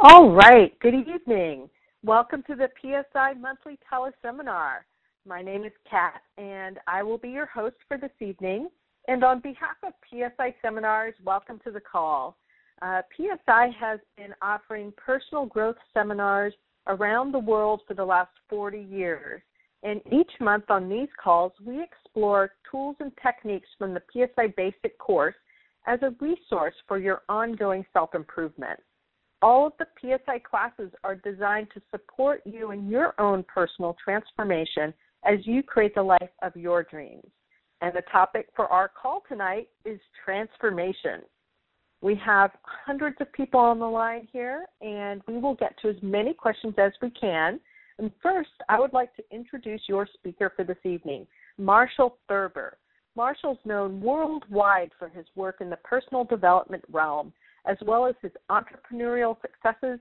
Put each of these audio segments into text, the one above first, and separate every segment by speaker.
Speaker 1: All right, good evening. Welcome to the PSI Monthly Teleseminar. My name is Kat, and I will be your host for this evening. And on behalf of PSI Seminars, welcome to the call. Uh, PSI has been offering personal growth seminars around the world for the last 40 years. And each month on these calls, we explore tools and techniques from the PSI Basic course as a resource for your ongoing self improvement. All of the PSI classes are designed to support you in your own personal transformation as you create the life of your dreams. And the topic for our call tonight is transformation. We have hundreds of people on the line here, and we will get to as many questions as we can. And first, I would like to introduce your speaker for this evening, Marshall Thurber. Marshall's known worldwide for his work in the personal development realm, as well as his entrepreneurial successes,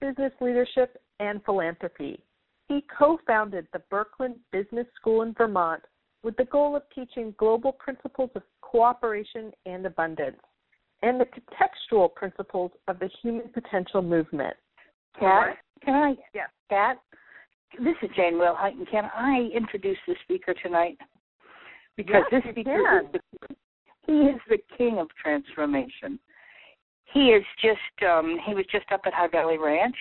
Speaker 1: business leadership, and philanthropy. He co founded the Burklyn Business School in Vermont with the goal of teaching global principles of cooperation and abundance and the contextual principles of the human potential movement.
Speaker 2: Kat, can I?
Speaker 1: Yes.
Speaker 2: Kat, this is Jane Willhite, can I introduce the speaker tonight? Because
Speaker 1: yes,
Speaker 2: this speaker is the, he is the king of transformation. He is just um, he was just up at High Valley Ranch,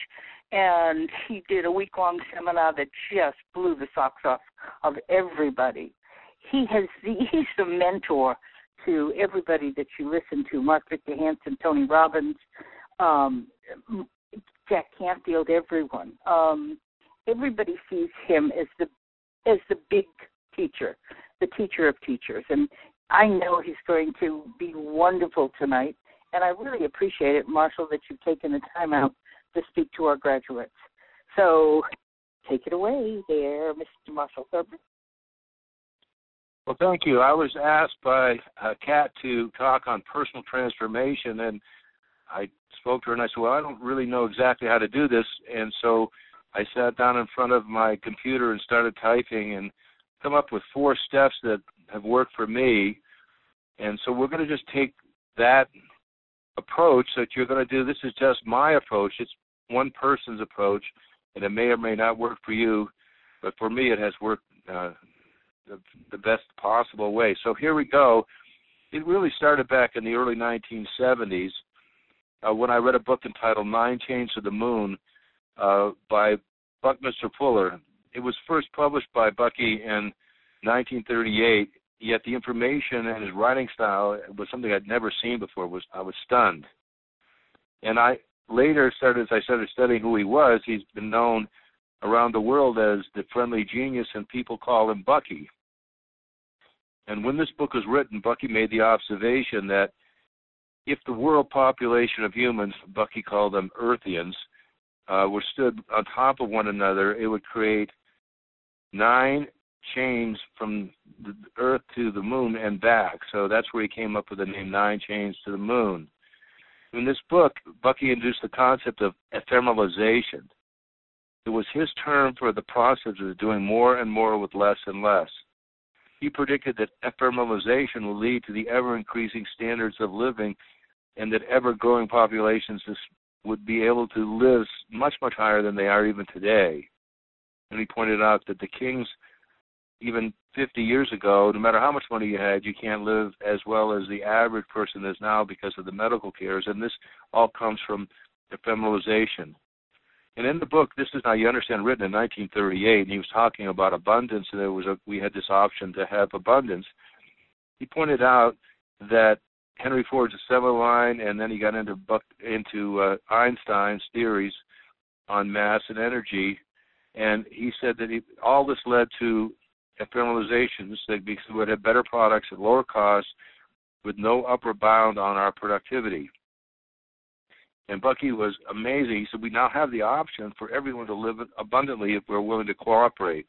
Speaker 2: and he did a week long seminar that just blew the socks off of everybody. He has he's the mentor to everybody that you listen to Mark Victor Hansen, Tony Robbins, um, Jack Canfield, everyone. Um, everybody sees him as the as the big teacher, the teacher of teachers, and I know he's going to be wonderful tonight. And I really appreciate it, Marshall, that you've taken the time out to speak to our graduates. So take it away there, Mr. Marshall Thurber.
Speaker 3: Well, thank you. I was asked by uh, Kat to talk on personal transformation, and I spoke to her and I said, "Well, I don't really know exactly how to do this," and so I sat down in front of my computer and started typing and come up with four steps that have worked for me. And so we're going to just take that approach that you're going to do. This is just my approach. It's one person's approach, and it may or may not work for you, but for me, it has worked uh, the, the best possible way. So here we go. It really started back in the early 1970s uh, when I read a book entitled Nine Chains to the Moon uh, by Buckminster Fuller. It was first published by Bucky in 1938. Yet the information and his writing style was something I'd never seen before. Was I was stunned, and I later started as I started studying who he was. He's been known around the world as the friendly genius, and people call him Bucky. And when this book was written, Bucky made the observation that if the world population of humans, Bucky called them Earthians, uh, were stood on top of one another, it would create nine chains from the Earth to the Moon and back. So that's where he came up with the name Nine Chains to the Moon. In this book, Bucky introduced the concept of ephemeralization. It was his term for the process of doing more and more with less and less. He predicted that ephemeralization will lead to the ever increasing standards of living and that ever growing populations would be able to live much, much higher than they are even today. And he pointed out that the kings, even 50 years ago, no matter how much money you had, you can't live as well as the average person is now because of the medical cares. And this all comes from ephemeralization. And in the book, this is now you understand written in 1938, and he was talking about abundance, and there was a we had this option to have abundance. He pointed out that Henry Ford's assembly line, and then he got into Buck, into uh, Einstein's theories on mass and energy, and he said that he, all this led to ephemeralizations that we would have better products at lower costs with no upper bound on our productivity. And Bucky was amazing. He said, We now have the option for everyone to live abundantly if we're willing to cooperate.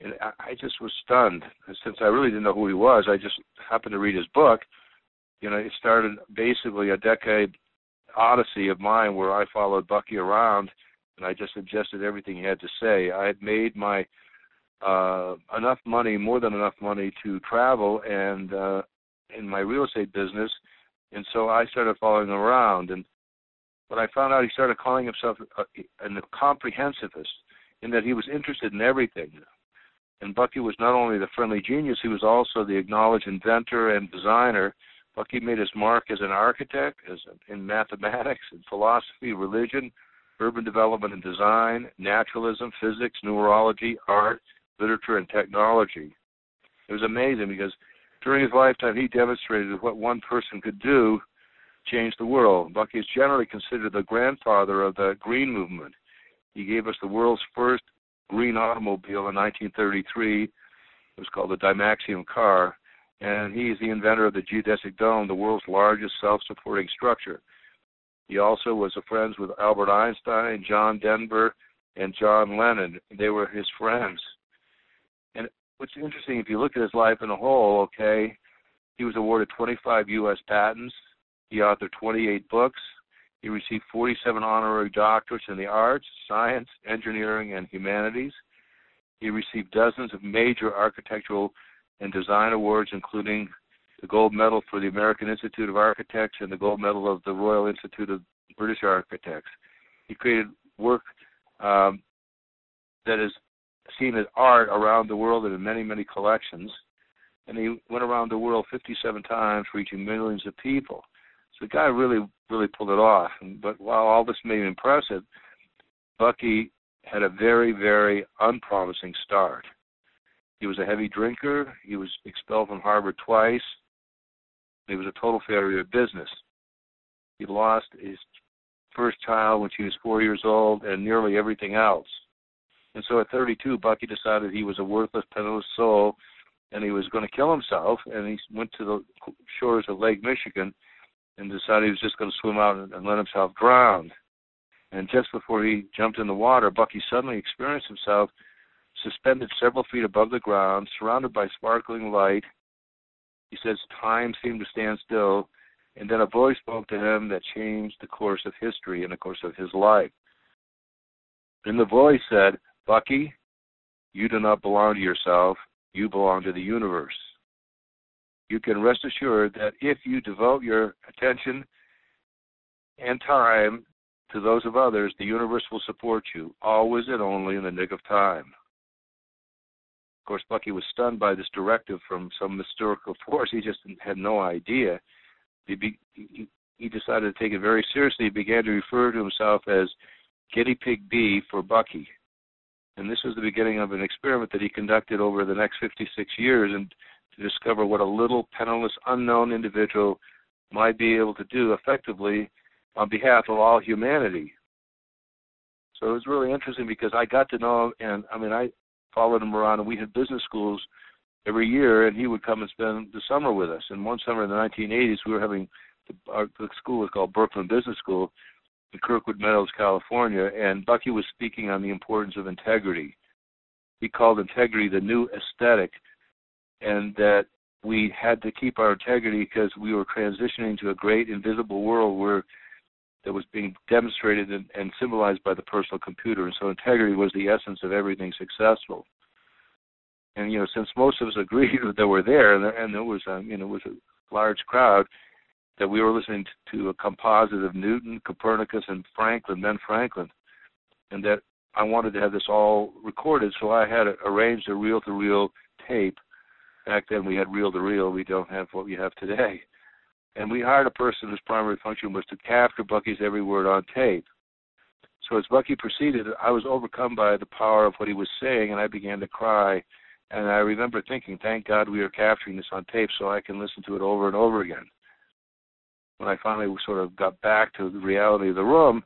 Speaker 3: And I, just was stunned. Since I really didn't know who he was, I just happened to read his book. You know, it started basically a decade odyssey of mine where I followed Bucky around and I just ingested everything he had to say. I had made my uh enough money, more than enough money to travel and uh in my real estate business and so I started following around and But I found out he started calling himself a, a comprehensivist in that he was interested in everything. And Bucky was not only the friendly genius, he was also the acknowledged inventor and designer. Bucky made his mark as an architect, as in mathematics and philosophy, religion, urban development and design, naturalism, physics, neurology, art, literature, and technology. It was amazing because during his lifetime he demonstrated what one person could do change the world. Bucky is generally considered the grandfather of the green movement. He gave us the world's first green automobile in 1933. It was called the Dymaxion car, and he is the inventor of the geodesic dome, the world's largest self-supporting structure. He also was friends with Albert Einstein, John Denver, and John Lennon. They were his friends. What's interesting, if you look at his life in a whole, okay, he was awarded 25 U.S. patents. He authored 28 books. He received 47 honorary doctorates in the arts, science, engineering, and humanities. He received dozens of major architectural and design awards, including the gold medal for the American Institute of Architects and the gold medal of the Royal Institute of British Architects. He created work um, that is seen as art around the world and in many, many collections. And he went around the world 57 times, reaching millions of people. So the guy really, really pulled it off. But while all this may be impressive, Bucky had a very, very unpromising start. He was a heavy drinker. He was expelled from Harvard twice. He was a total failure of business. He lost his first child when she was four years old and nearly everything else. And so at 32, Bucky decided he was a worthless, penniless soul and he was going to kill himself. And he went to the shores of Lake Michigan and decided he was just going to swim out and, let himself drown. And just before he jumped in the water, Bucky suddenly experienced himself suspended several feet above the ground, surrounded by sparkling light. He says time seemed to stand still, and then a voice spoke to him that changed the course of history and the course of his life. And the voice said, Bucky, you do not belong to yourself, you belong to the universe you can rest assured that if you devote your attention and time to those of others, the universe will support you, always and only in the nick of time. Of course, Bucky was stunned by this directive from some mystical force. He just had no idea. He, be, he, he decided to take it very seriously. He began to refer to himself as Guinea Pig B for Bucky. And this was the beginning of an experiment that he conducted over the next 56 years. And to discover what a little penniless unknown individual might be able to do effectively on behalf of all humanity. So it was really interesting because I got to know him, and I mean, I followed him around, and we had business schools every year, and he would come and spend the summer with us. And one summer in the 1980s, we were having our the school was called Burklyn Business School in Kirkwood Meadows, California, and Bucky was speaking on the importance of integrity. He called integrity the new aesthetic and that we had to keep our integrity because we were transitioning to a great invisible world where that was being demonstrated and, and symbolized by the personal computer. And so integrity was the essence of everything successful. And you know, since most of us agreed that we're there, and there, and there was a, you know was a large crowd, that we were listening to, to a composite of Newton, Copernicus, and Franklin, Ben Franklin, and that I wanted to have this all recorded. So I had arranged a reel-to-reel tape Back then we had reel to reel. We don't have what we have today. And we hired a person whose primary function was to capture Bucky's every word on tape. So as Bucky proceeded, I was overcome by the power of what he was saying, and I began to cry. And I remember thinking, thank God we are capturing this on tape so I can listen to it over and over again. When I finally sort of got back to the reality of the room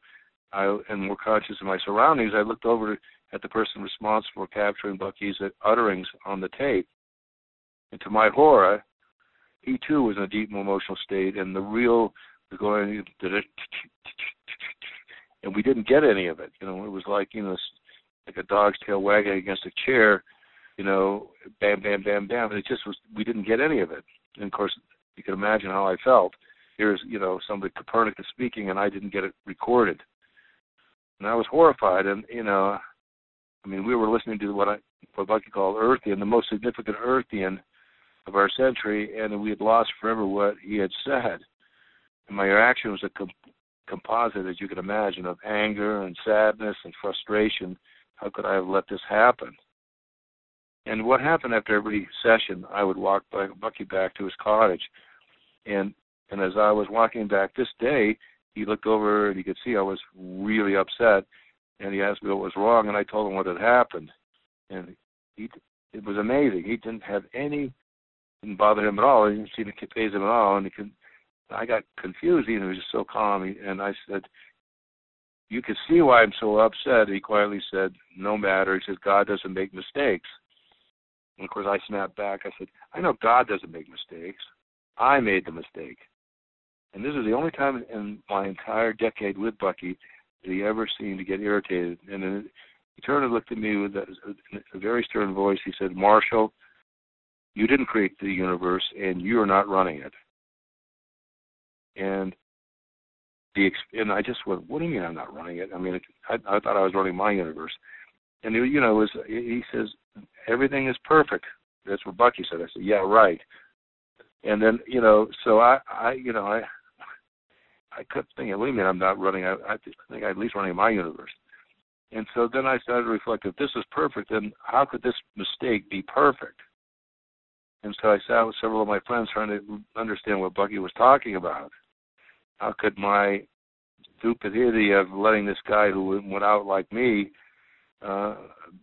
Speaker 3: I, and more conscious of my surroundings, I looked over at the person responsible for capturing Bucky's utterings on the tape. And to my horror, he too was in a deep emotional state, and the reel was going, and we didn't get any of it. You know, it was like you know, like a dog's tail wagging against a chair. You know, bam, bam, bam, bam. And it just was. We didn't get any of it. And of course, you can imagine how I felt. Here's you know somebody Copernicus speaking, and I didn't get it recorded. And I was horrified. And you know, I mean, we were listening to what I what Bucky called Earthian, the most significant Earthian of our century, and we had lost forever what he had said. And my reaction was a com- composite, as you can imagine, of anger and sadness and frustration. How could I have let this happen? And what happened after every session, I would walk by Bucky back to his cottage, and and as I was walking back this day, he looked over and he could see I was really upset, and he asked me what was wrong, and I told him what had happened, and he it was amazing. He didn't have any didn't bother him at all. He didn't seem to faze him at all, and he could. I got confused. He was just so calm, and I said, "You can see why I'm so upset." He quietly said, "No matter." He said, "God doesn't make mistakes." And of course, I snapped back. I said, "I know God doesn't make mistakes. I made the mistake." And this is the only time in my entire decade with Bucky that he ever seemed to get irritated. And then he turned and looked at me with a, a very stern voice. He said, Marshall, you didn't create the universe, and you are not running it. And the and I just went, what do you mean I'm not running it? I mean, it, I, I thought I was running my universe. And he, you know, was he says everything is perfect. That's what Bucky said. I said, yeah, right. And then you know, so I, I, you know, I, I kept thinking, do you mean I'm not running? I, I think I'm at least running my universe. And so then I started to reflect, if this is perfect, then how could this mistake be perfect? And so I sat with several of my friends trying to understand what Bucky was talking about. How could my stupidity of letting this guy who went out like me uh,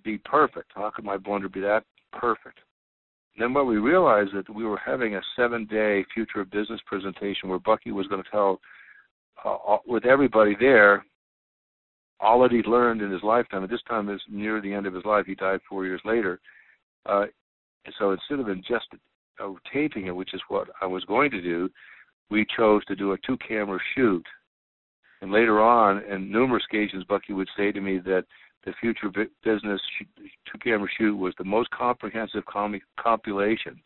Speaker 3: be perfect? How could my blunder be that perfect? Then what we realized that we were having a seven-day future of business presentation where Bucky was going to tell uh, with everybody there all that he'd learned in his lifetime. At this time, is near the end of his life. He died four years later. Uh, so instead of just uh, taping it, which is what I was going to do, we chose to do a two-camera shoot. And later on, in numerous occasions, Bucky would say to me that the future business two-camera shoot was the most comprehensive com- compilation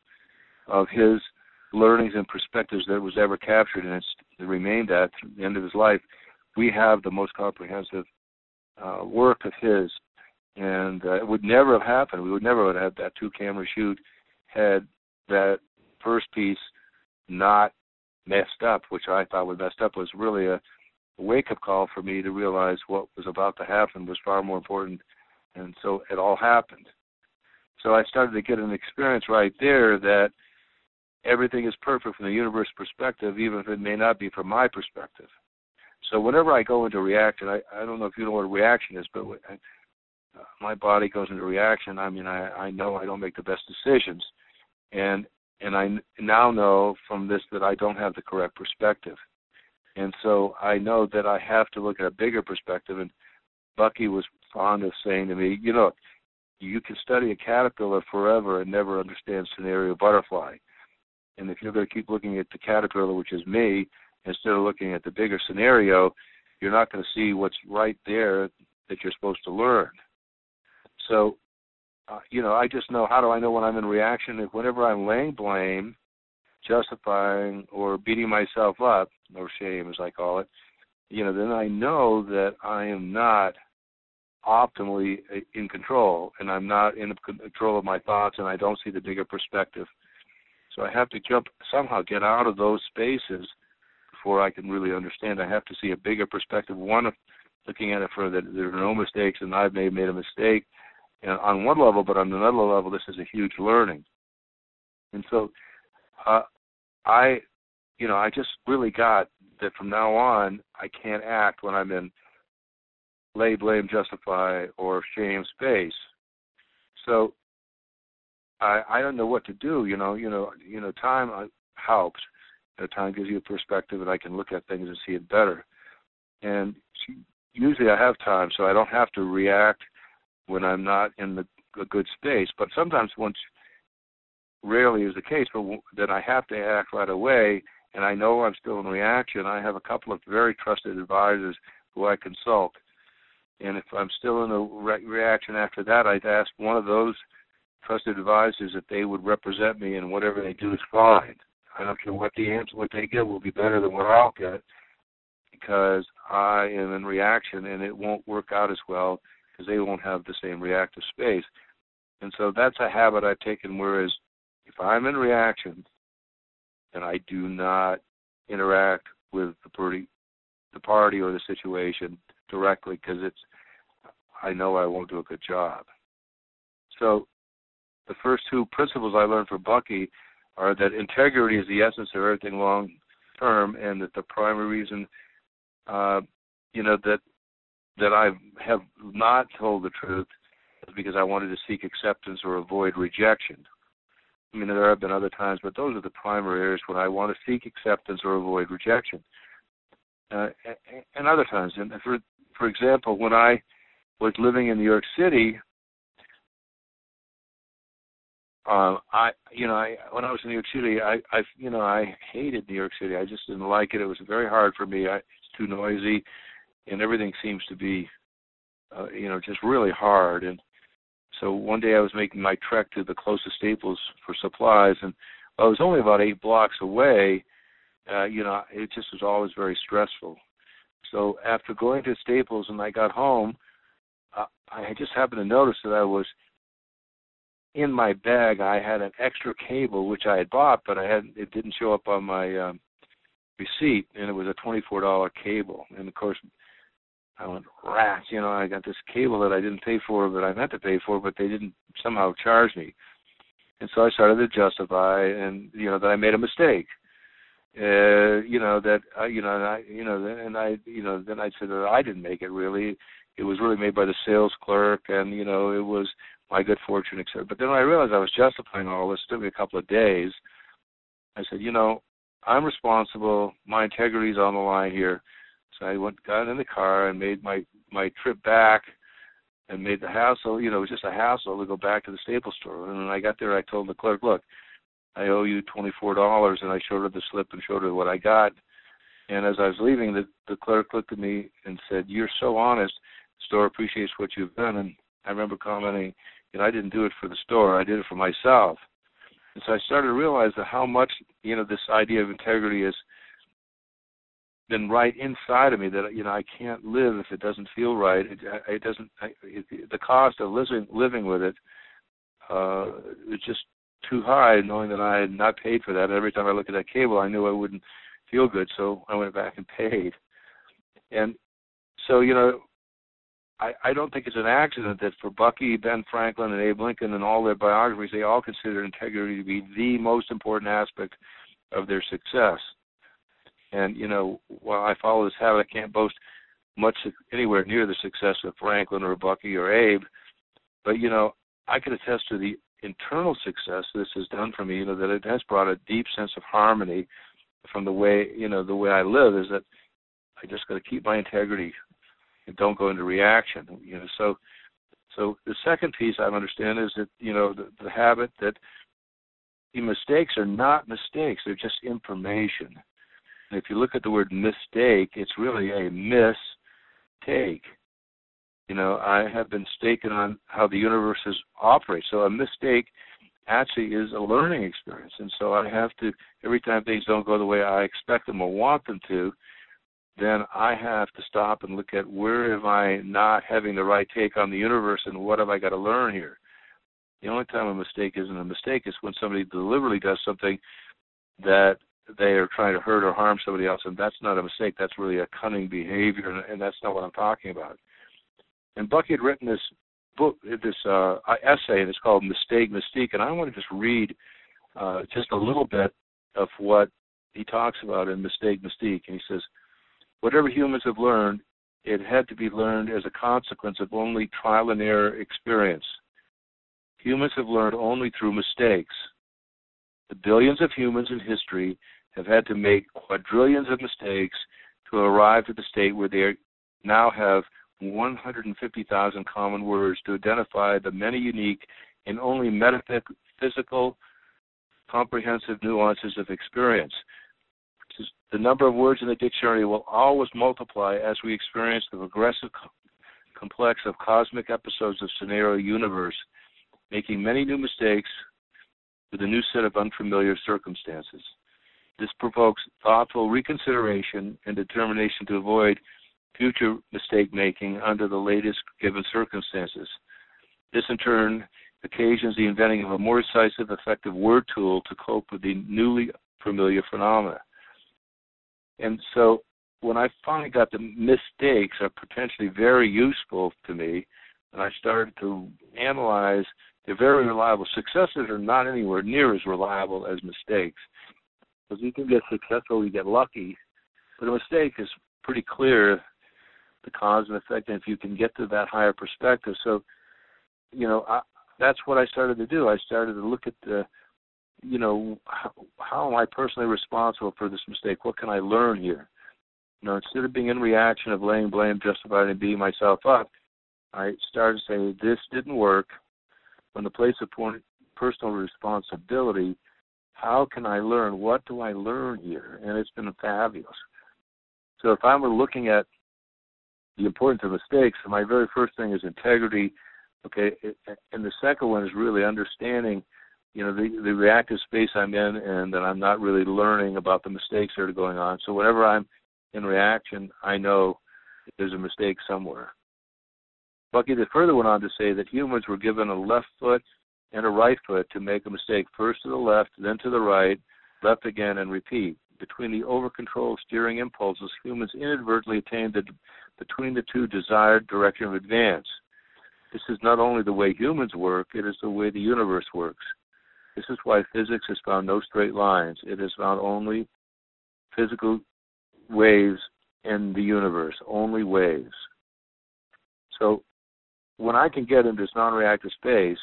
Speaker 3: of his learnings and perspectives that was ever captured, and it remained at the end of his life. We have the most comprehensive uh, work of his, and uh, it would never have happened. We would never have had that two-camera shoot had that first piece not messed up, which I thought was messed up, was really a wake-up call for me to realize what was about to happen was far more important, and so it all happened. So I started to get an experience right there that everything is perfect from the universe perspective, even if it may not be from my perspective. So whenever I go into reaction, I, I don't know if you know what a reaction is, but I, uh, my body goes into reaction. I mean, I, I know I don't make the best decisions, and and I now know from this that I don't have the correct perspective, and so I know that I have to look at a bigger perspective. And Bucky was fond of saying to me, you know, you can study a caterpillar forever and never understand scenario butterfly. And if you're going to keep looking at the caterpillar, which is me, instead of looking at the bigger scenario, you're not going to see what's right there that you're supposed to learn. So, uh, you know, I just know how do I know when I'm in reaction? If whenever I'm laying blame, justifying, or beating myself up, or shame as I call it, you know, then I know that I am not optimally uh, in control, and I'm not in control of my thoughts, and I don't see the bigger perspective. So I have to jump somehow get out of those spaces before I can really understand. I have to see a bigger perspective. One of looking at it for that there are no mistakes and I've made made a mistake on one level, but on another level, this is a huge learning. And so, uh, I, you know, I just really got that from now on, I can't act when I'm in lay, blame, justify, or shame space. So, I I don't know what to do. You know, you know, you know, time uh, helps at time gives you a perspective and I can look at things and see it better. And usually I have time, so I don't have to react when I'm not in the a good space. But sometimes, once rarely is the case, but then I have to act right away, and I know I'm still in reaction. I have a couple of very trusted advisors who I consult, and if I'm still in a re- reaction after that, I'd ask one of those trusted advisors if they would represent me, and whatever they do is fine. I don't care what the answer, what they get will be better than what I'll get because I am in reaction and it won't work out as well because they won't have the same reactive space. And so that's a habit I've taken. Whereas if I'm in reaction and I do not interact with the pretty, the party or the situation directly because it's I know I won't do a good job. So the first two principles I learned from Bucky are that integrity is the essence of everything long term, and that the primary reason, uh, you know, that that I have not told the truth is because I wanted to seek acceptance or avoid rejection. I mean, there have been other times, but those are the primary areas when I want to seek acceptance or avoid rejection. Uh, and other times, and for for example, when I was living in New York City, uh, I, you know, I when I was in New York City, I, I, you know, I hated New York City. I just didn't like it. It was very hard for me. I, it's too noisy, and everything seems to be, uh, you know, just really hard. And so one day I was making my trek to the closest Staples for supplies, and I was only about eight blocks away. Uh, you know, it just was always very stressful. So after going to Staples and I got home, uh, I just happened to notice that I was in my bag. I had an extra cable which I had bought, but I had it didn't show up on my um, receipt, and it was a twenty-four dollar cable. And of course, I went rats. You know, I got this cable that I didn't pay for, but I meant to pay for, but they didn't somehow charge me. And so I started to justify, and you know that I made a mistake. Uh, you know that uh, you know, and I, you know, and I, you know, then I said that I didn't make it really it was really made by the sales clerk, and you know it was my good fortune, etc. But then I realized I was justifying all this. It took me a couple of days. I said, you know, I'm responsible. My integrity is on the line here. So I went, got in the car, and made my my trip back, and made the hassle. You know, it was just a hassle to go back to the Staples store. And when I got there, I told the clerk, look, I owe you twenty four dollars, and I showed her the slip and showed her what I got. And as I was leaving, the the clerk looked at me and said, "You're so honest The store appreciates what you've done. And I remember commenting, you know, I didn't do it for the store, I did it for myself. And so I started to realize that how much, you know, this idea of integrity has been right inside of me that you know I can't live if it doesn't feel right. It, it doesn't. I, it, the cost of living living with it uh, is just too high. Knowing that I had not paid for that, every time I look at that cable, I knew I wouldn't feel good. So I went back and paid. And so you know, I, I don't think it's an accident that for Bucky, Ben Franklin, and Abe Lincoln, and all their biographies, they all consider integrity to be the most important aspect of their success. And you know, while I follow this habit, I can't boast much anywhere near the success of Franklin or Bucky or Abe. But you know, I can attest to the internal success this has done for me. You know, that it has brought a deep sense of harmony from the way you know the way I live. Is that I just got to keep my integrity and don't go into reaction. You know, so so the second piece I understand is that you know the, the habit that the mistakes are not mistakes; they're just information. If you look at the word mistake, it's really a mistake. You know, I have been staken on how the universe is operates. So a mistake actually is a learning experience. And so I have to every time things don't go the way I expect them or want them to, then I have to stop and look at where am I not having the right take on the universe and what have I got to learn here. The only time a mistake isn't a mistake is when somebody deliberately does something that they are trying to hurt or harm somebody else, and that's not a mistake. That's really a cunning behavior, and, that's not what I'm talking about. And Bucky had written this book, this uh, essay, and it's called Mistake Mystique, and I want to just read uh, just a little bit of what he talks about in Mistake Mystique. And he says, Whatever humans have learned, it had to be learned as a consequence of only trial and error experience. Humans have learned only through mistakes. The billions of humans in history have had to make quadrillions of mistakes to arrive at the state where they now have 150,000 common words to identify the many unique and only metaphysical, comprehensive nuances of experience the number of words in the dictionary will always multiply as we experience the progressive complex of cosmic episodes of scenario universe, making many new mistakes with a new set of unfamiliar circumstances. This provokes thoughtful reconsideration and determination to avoid future mistake making under the latest given circumstances. This, in turn, occasions the inventing of a more decisive, effective word tool to cope with the newly familiar phenomena. And so when I finally got the mistakes are potentially very useful to me, and I started to analyze, they're very reliable. Successes are not anywhere near as reliable as mistakes. Because you can get successful, you get lucky, but a mistake is pretty clear the cause and effect, and if you can get to that higher perspective. So, you know, I, that's what I started to do. I started to look at the, you know, how, how am I personally responsible for this mistake? What can I learn here? You know, instead of being in reaction of laying blame, justifying, and beating myself up, I started to say this didn't work. From the place of personal responsibility, how can I learn? What do I learn here? And it's been fabulous. So if I were looking at the importance of mistakes, my very first thing is integrity. Okay, and the second one is really understanding, you know, the the reactive space I'm in, and that I'm not really learning about the mistakes that are going on. So whenever I'm in reaction, I know there's a mistake somewhere. Bucky then further went on to say that humans were given a left foot and a right foot to make a mistake first to the left, then to the right, left again, and repeat. Between the over steering impulses, humans inadvertently attain the between the two desired direction of advance. This is not only the way humans work, it is the way the universe works. This is why physics has found no straight lines. It has found only physical waves in the universe, only waves. So when I can get into this non reactive space,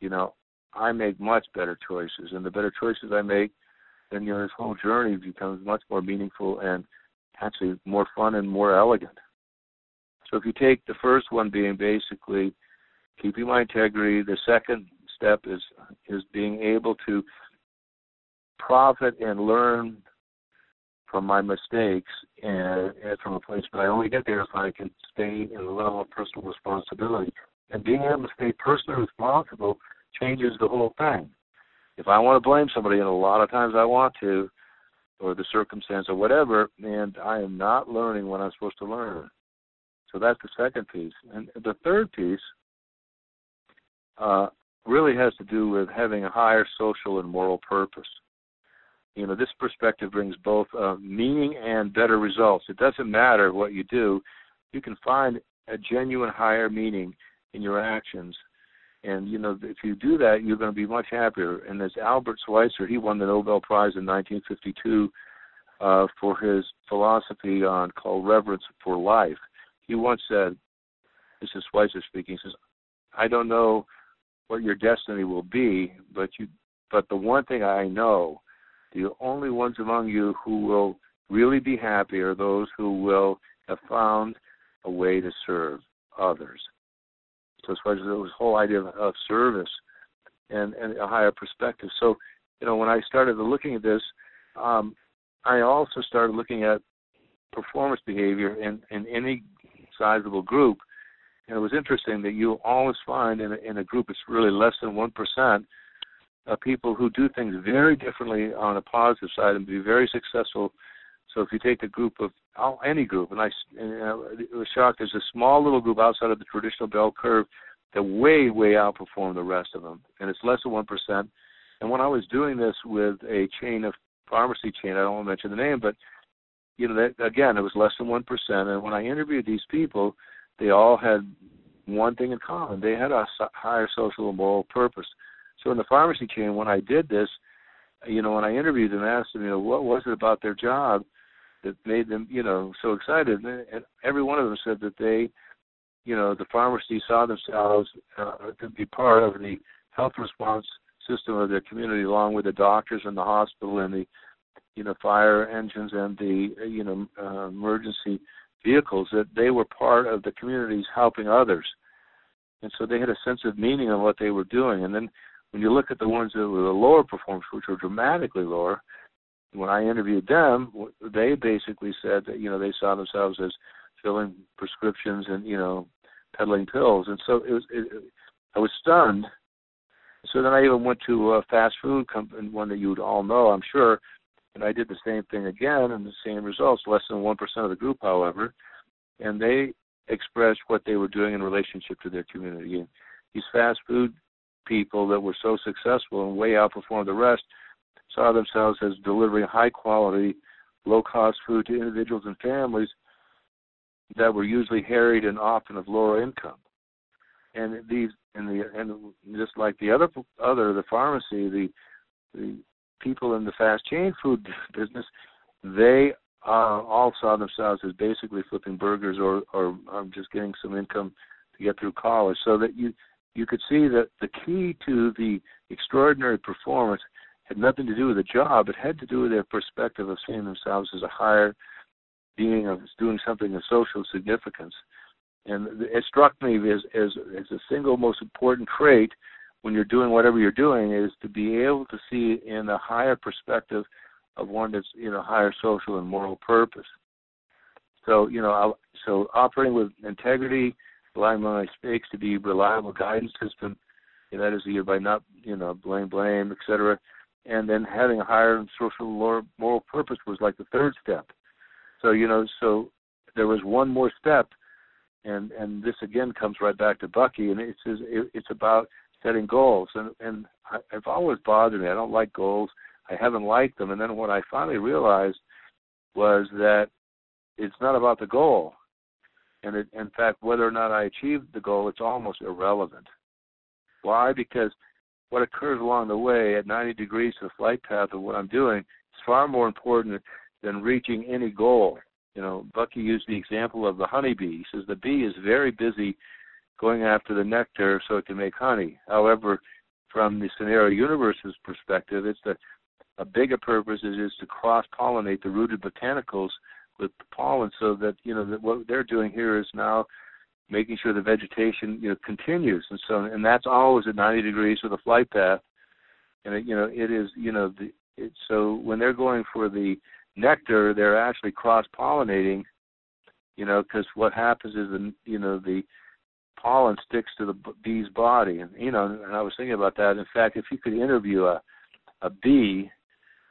Speaker 3: you know, I make much better choices. And the better choices I make, then you know this whole journey becomes much more meaningful and actually more fun and more elegant. So if you take the first one being basically keeping my integrity, the second step is is being able to profit and learn from my mistakes and, and from a place but I only get there if I can stay in the level of personal responsibility. And being able to stay personally responsible changes the whole thing. If I want to blame somebody, and a lot of times I want to, or the circumstance or whatever, and I am not learning what I'm supposed to learn. So that's the second piece. And the third piece uh, really has to do with having a higher social and moral purpose. You know, this perspective brings both uh, meaning and better results. It doesn't matter what you do, you can find a genuine higher meaning in your actions. And you know, if you do that, you're going to be much happier. And as Albert Schweitzer, he won the Nobel Prize in 1952 uh, for his philosophy on called reverence for life. He once said, "This is Schweitzer speaking." He says, "I don't know what your destiny will be, but you, but the one thing I know, the only ones among you who will really be happy are those who will have found a way to serve others." So as far as this whole idea of, of service and and a higher perspective. So, you know, when I started looking at this, um, I also started looking at performance behavior in in any sizable group. And it was interesting that you'll always find in a, in a group it's really less than one percent of people who do things very differently on a positive side and be very successful. So if you take a group of any group, and I, and uh, I was shocked. There's a small little group outside of the traditional bell curve that way, way outperform the rest of them, and it's less than one percent. And when I was doing this with a chain of pharmacy chain, I don't want to mention the name, but you know, that, again, it was less than one percent. And when I interviewed these people, they all had one thing in common: they had a higher social and moral purpose. So in the pharmacy chain, when I did this, you know, when I interviewed them, I asked them, you know, what was it about their job that made them, you know, so excited? And every one of them said that they, you know, the pharmacy saw themselves uh, to be part of the health response system of their community, along with the doctors and the hospital and the you know fire engines and the you know uh, emergency vehicles that they were part of the communities helping others and so they had a sense of meaning on what they were doing and then when you look at the ones that were the lower performance which were dramatically lower when i interviewed them they basically said that you know they saw themselves as filling prescriptions and you know peddling pills and so it was it, i was stunned so then i even went to a fast food company one that you would all know i'm sure and I did the same thing again and the same results, less than 1% of the group, however. And they expressed what they were doing in relationship to their community. And these fast food people that were so successful and way outperformed the rest saw themselves as delivering high quality low cost food to individuals and families that were usually harried and often of lower income. And these and the and just like the other other the pharmacy, the the people in the fast chain food business, they uh, all saw themselves as basically flipping burgers or or um, just getting some income to get through college. So that you you could see that the key to the extraordinary performance had nothing to do with the job. It had to do with their perspective of seeing themselves as a higher being of doing something of social significance. And it struck me as as as the single most important trait when you're doing whatever you're doing is to be able to see in a higher perspective of one that's you know higher social and moral purpose. So you know, so operating with integrity, allowing my mistakes to be reliable guidance system, and that is either by not you know blame, blame, etc. And then having a higher social moral purpose was like the third step. So you know, so there was one more step, and and this again comes right back to Bucky, and it says it, it's about setting goals, and and I, it's always bothered me. I don't like goals. I haven't liked them, and then what I finally realized was that it's not about the goal, and it, in fact, whether or not I achieved the goal, it's almost irrelevant. Why? Because what occurs along the way at 90 degrees to the flight path of what I'm doing is far more important than reaching any goal. You know, Bucky used the example of the honeybee. He says the bee is very busy going after the nectar so it can make honey. However, from the scenario universe's perspective, it's the a bigger purpose is, is to cross pollinate the rooted botanicals with the pollen so that you know that what they're doing here is now making sure the vegetation you know continues and so and that's always at 90 degrees with the flight path and it, you know it is you know the it, so when they're going for the nectar, they're actually cross pollinating. You know, because what happens is the you know the pollen sticks to the bee's body, and you know, and I was thinking about that. In fact, if you could interview a a bee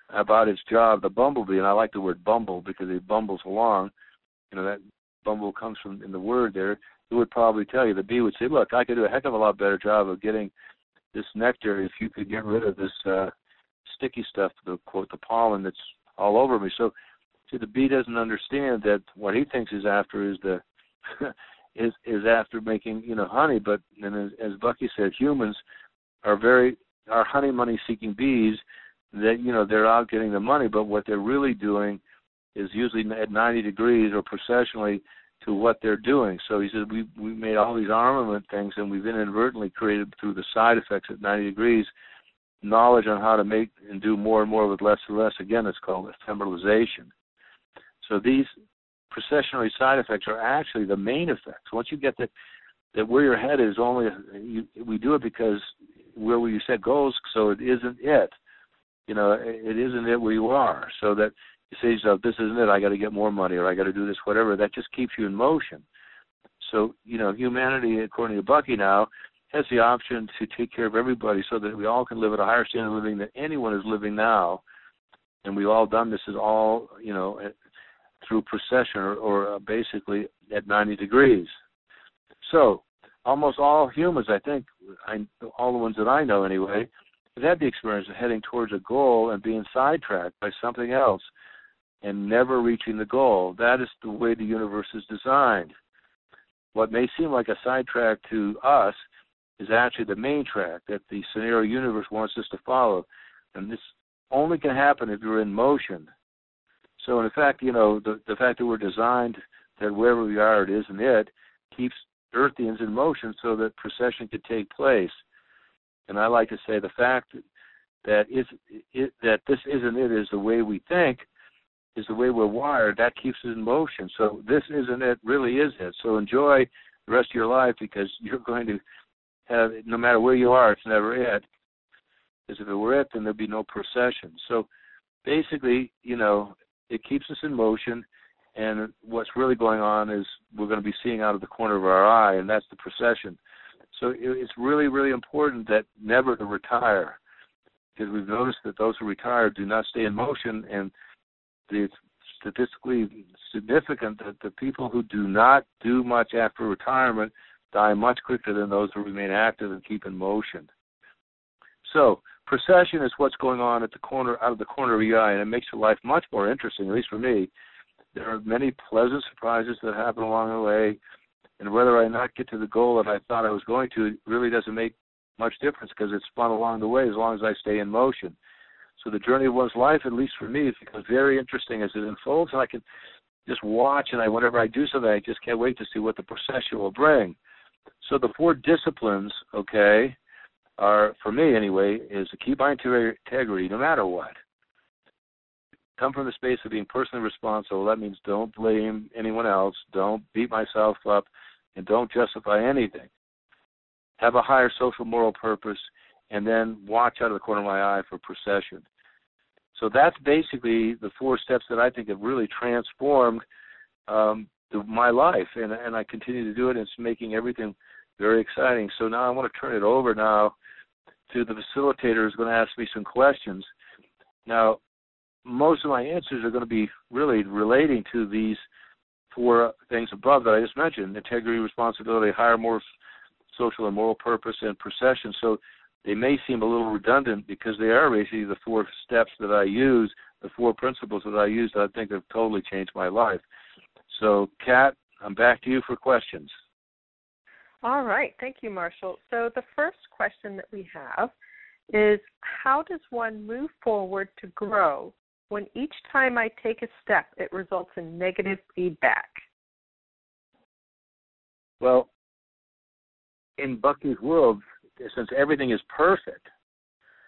Speaker 3: about its job, the bumblebee, and I like the word bumble because it bumbles along. You know that bumble comes from in the word there. Would probably tell you the bee would say, "Look, I could do a heck of a lot better job of getting this nectar if you could get rid of this uh, sticky stuff, the quote, the pollen that's all over me. So, see, the bee doesn't understand that what he thinks is after is the is is after making you know honey. But and as, as Bucky said, humans are very are honey money seeking bees. That you know they're out getting the money, but what they're really doing is usually at 90 degrees or precessionally to what they're doing. So he said we we made all these armament things, and we've inadvertently created through the side effects at 90 degrees knowledge on how to make and do more and more with less and less. Again, it's called ephemeralization. So these precessionary side effects are actually the main effects. Once you get that that where your head is only you, we do it because where you set goals, so it isn't it. You know, it isn't it where you are. So that to yourself, "This isn't it. I got to get more money, or I got to do this, whatever." That just keeps you in motion. So you know, humanity, according to Bucky, now has the option to take care of everybody so that we all can live at a higher standard of living than anyone is living now. And we've all done this is all, you know, through precession or, or uh, basically at 90 degrees. So almost all humans, I think, I, all the ones that I know anyway, have had the experience of heading towards a goal and being sidetracked by something else and never reaching the goal. That is the way the universe is designed. What may seem like a sidetrack to us is actually the main track that the scenario universe wants us to follow. And this only can happen if you're in motion. So in fact, you know, the the fact that we're designed that wherever we are it isn't it keeps Earthians in motion so that precession could take place. And I like to say the fact that it, that this isn't it is the way we think is the way we're wired that keeps us in motion so this isn't it really is it so enjoy the rest of your life because you're going to have no matter where you are, it's never it. Because if it were it, then there'd be no precession. So basically, you know, it keeps us in motion, and what's really going on is we're going to be seeing out of the corner of our eye, and that's the precession. So it's really, really important that never to retire, because we've noticed that those who retire do not stay in motion, and it's statistically significant that the people who do not do much after retirement die much quicker than those who remain active and keep in motion. So, precession is what's going on at the corner out of the corner of your eye, and it makes your life much more interesting, at least for me. There are many pleasant surprises that happen along the way, and whether I not get to the goal that I thought I was going to really doesn't make much difference because it's fun along the way as long as I stay in motion. So the journey of one's life, at least for me, it becomes very interesting as it unfolds, and I can just watch. And I, whenever I do something, I just can't wait to see what the precession will bring. So the four disciplines, okay, are for me anyway, is to keep my integrity no matter what. Come from the space of being personally responsible. That means don't blame anyone else, don't beat myself up, and don't justify anything. Have a higher social moral purpose, and then watch out of the corner of my eye for precession. So that's basically the four steps that I think have really transformed um, the, my life, and and I continue to do it. And it's making everything very exciting. So now I want to turn it over now to the facilitator who's going to ask me some questions. Now, most of my answers are going to be really relating to these four things above that I just mentioned: integrity, responsibility, higher, more social and moral purpose, and precession. So they may seem a little redundant because they are basically the four steps that I use, the four principles that I use that I think have totally changed my life. So, Kat, I'm back to you for questions.
Speaker 1: All right. Thank you, Marshall. So, the first question that we have is How does one move forward to grow when each time I take a step it results in negative feedback?
Speaker 3: Well, in Bucky's world, since everything is perfect,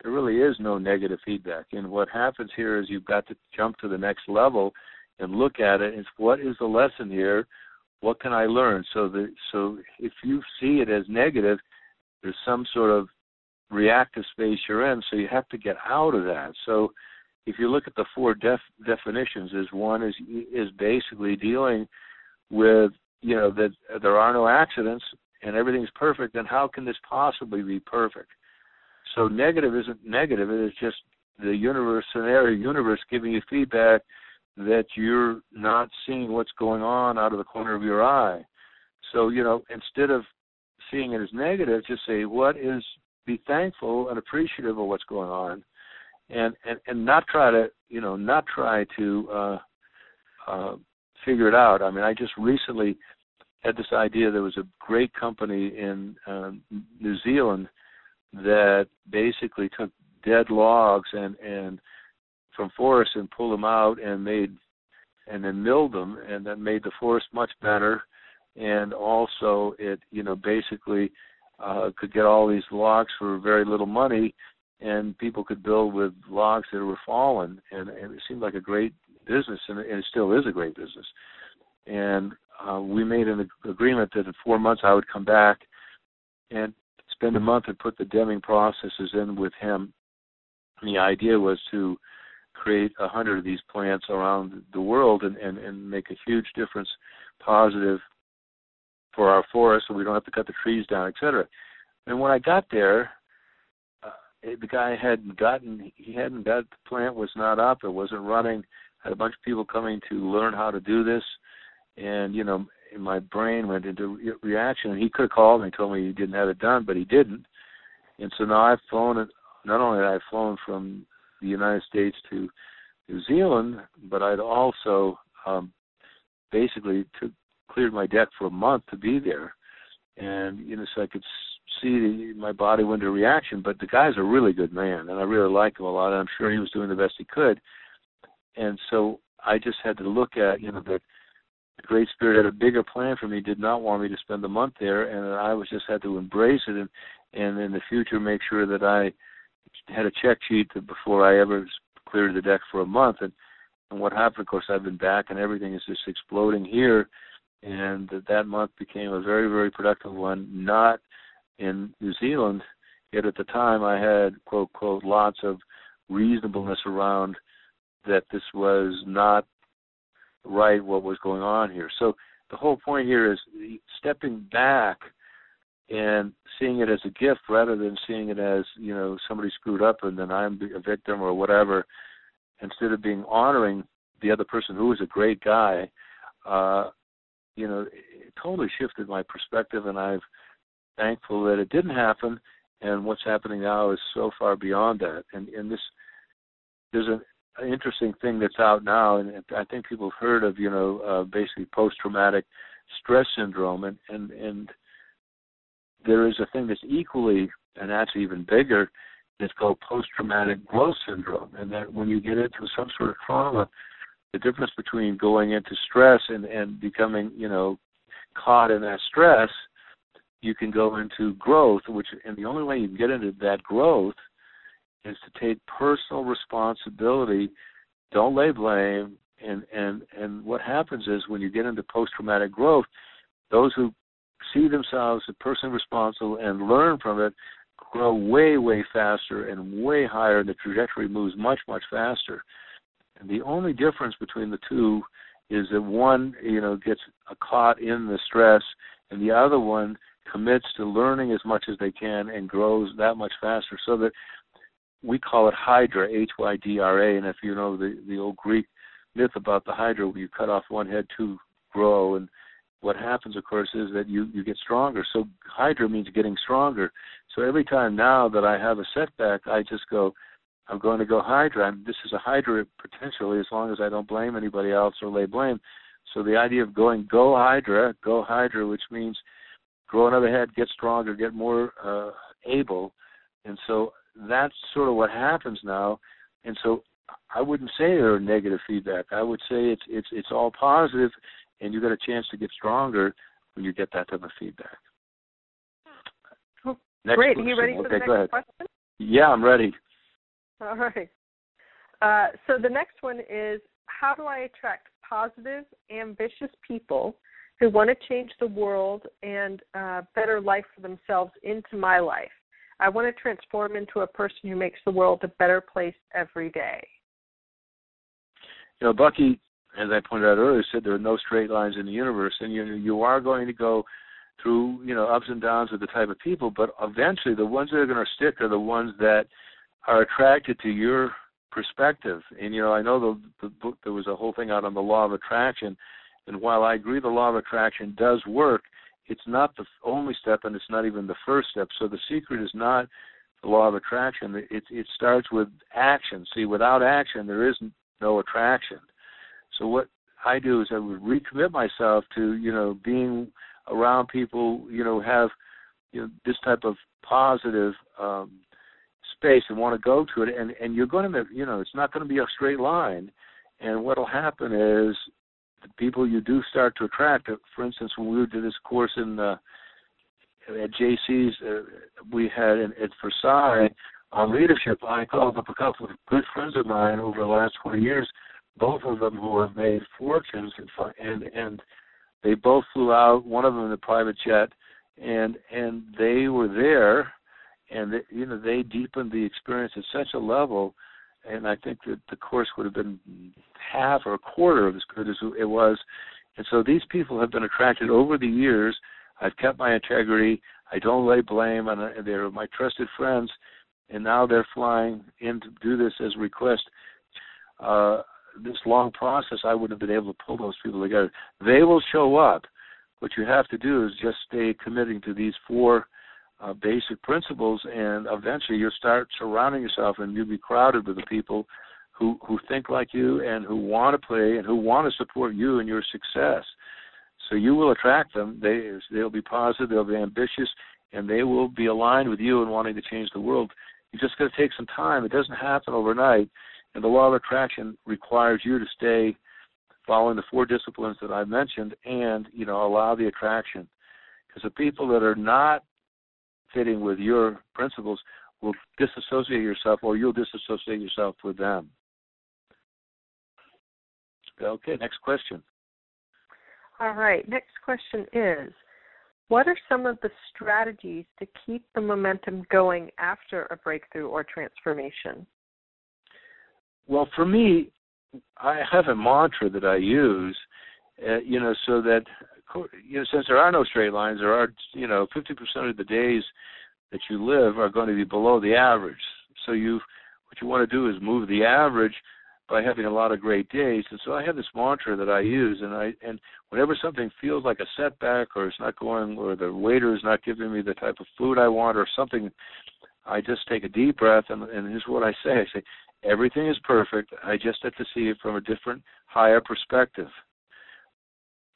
Speaker 3: there really is no negative feedback. And what happens here is you've got to jump to the next level and look at it. it. Is what is the lesson here? What can I learn? So the so if you see it as negative, there's some sort of reactive space you're in. So you have to get out of that. So if you look at the four def, definitions, is one is is basically dealing with you know that there are no accidents and everything's perfect, then how can this possibly be perfect? So negative isn't negative. It is just the universe scenario universe giving you feedback that you're not seeing what's going on out of the corner of your eye. So, you know, instead of seeing it as negative, just say what is be thankful and appreciative of what's going on and and, and not try to, you know, not try to uh uh figure it out. I mean, I just recently had this idea there was a great company in um, New Zealand that basically took dead logs and and from forests and pulled them out and made and then milled them and then made the forest much better. And also it you know basically uh could get all these logs for very little money and people could build with logs that were fallen. And, and it seemed like a great business and it still is a great business. And uh, we made an agreement that in four months I would come back and spend a month and put the Deming processes in with him. And the idea was to create a hundred of these plants around the world and, and, and make a huge difference, positive for our forests, so we don't have to cut the trees down, et cetera. And when I got there, uh, the guy hadn't gotten, he hadn't got the plant was not up, it wasn't running. Had a bunch of people coming to learn how to do this and you know my brain went into re- reaction. And he could have called me and told me he didn't have it done, but he didn't. And so now I've flown. Not only have I flown from the United States to New Zealand, but I'd also um, basically took, cleared my deck for a month to be there, and you know so I could see the, my body went into reaction. But the guy's a really good man, and I really like him a lot. And I'm sure he was doing the best he could. And so I just had to look at you know that the Great Spirit had a bigger plan for me, did not want me to spend the month there, and I was just had to embrace it and and in the future make sure that I had a check sheet before I ever cleared the deck for a month. And and what happened, of course, I've been back and everything is just exploding here, and that that month became a very very productive one. Not in New Zealand, yet at the time I had quote quote lots of reasonableness around that this was not right what was going on here. So the whole point here is stepping back and seeing it as a gift rather than seeing it as you know somebody screwed up and then I'm a victim or whatever. Instead of being honoring the other person who was a great guy, uh, you know, it totally shifted my perspective, and I'm thankful that it didn't happen. and what's happening now is so far beyond that. And and this there's an, an interesting thing that's out now, and I think people have heard of you know uh, basically post traumatic stress syndrome, and and and there is a thing that's equally and actually even bigger. It's called post traumatic growth syndrome, and that when you get into some sort of trauma, the difference between going into stress and and becoming you know caught in that stress you can go into growth which and the only way you can get into that growth is to take personal responsibility don't lay blame and and and what happens is when you get into post traumatic growth those who see themselves as personally responsible and learn from it grow way way faster and way higher the trajectory moves much much faster and the only difference between the two is that one, you know, gets caught in the stress, and the other one commits to learning as much as they can and grows that much faster. So that we call it Hydra, H-Y-D-R-A. And if you know the the old Greek myth about the Hydra, where you cut off one head to grow, and what happens, of course, is that you you get stronger. So Hydra means getting stronger. So every time now that I have a setback, I just go, I'm going to go Hydra. I'm, this is a Hydra potentially, as long as I don't blame anybody else or lay blame. So the idea of going go Hydra, go Hydra, which means grow another head, get stronger, get more uh, able, and so that's sort of what happens now. And so I wouldn't say there are negative feedback. I would say it's it's it's all positive, and you get a chance to get stronger when you get that type of feedback.
Speaker 1: Next Great. Are you ready for
Speaker 3: okay,
Speaker 1: the next question?
Speaker 3: Yeah, I'm ready.
Speaker 1: All right. Uh, so the next one is how do I attract positive, ambitious people who want to change the world and uh, better life for themselves into my life? I want to transform into a person who makes the world a better place every day.
Speaker 3: You know, Bucky, as I pointed out earlier, said there are no straight lines in the universe, and you you are going to go through you know ups and downs with the type of people, but eventually the ones that are going to stick are the ones that are attracted to your perspective. And you know, I know the the book there was a whole thing out on the law of attraction, and while I agree the law of attraction does work, it's not the only step, and it's not even the first step. So the secret is not the law of attraction. It it starts with action. See, without action, there is no attraction. So what I do is I would recommit myself to you know being around people you know have you know this type of positive um, space and want to go to it and and you're going to you know it's not going to be a straight line and what'll happen is the people you do start to attract for instance when we did this course in uh, at JC's uh, we had in, at Versailles on leadership I called up a couple of good friends of mine over the last 20 years both of them who have made fortunes and and and they both flew out one of them in a private jet and and they were there and they, you know they deepened the experience at such a level and I think that the course would have been half or a quarter of as good as it was. And so these people have been attracted over the years. I've kept my integrity. I don't lay blame, and they're my trusted friends. And now they're flying in to do this as a request. Uh, this long process, I wouldn't have been able to pull those people together. They will show up. What you have to do is just stay committing to these four uh, basic principles, and eventually you'll start surrounding yourself, and you'll be crowded with the people who who think like you and who want to play and who want to support you and your success. So you will attract them. They they'll be positive, they'll be ambitious, and they will be aligned with you and wanting to change the world. You just got to take some time. It doesn't happen overnight, and the law of attraction requires you to stay following the four disciplines that I mentioned, and you know allow the attraction. Because the people that are not fitting with your principles will disassociate yourself or you'll disassociate yourself with them. Okay, next question.
Speaker 1: All right, next question is What are some of the strategies to keep the momentum going after a breakthrough or transformation?
Speaker 3: Well, for me, I have a mantra that I use, uh, you know, so that you know, since there are no straight lines, there are, you know, 50% of the days that you live are going to be below the average. So you, what you want to do is move the average by having a lot of great days. And so I have this mantra that I use, and I and whenever something feels like a setback, or it's not going, or the waiter is not giving me the type of food I want, or something, I just take a deep breath, and, and here's what I say: I say, everything is perfect. I just have to see it from a different, higher perspective.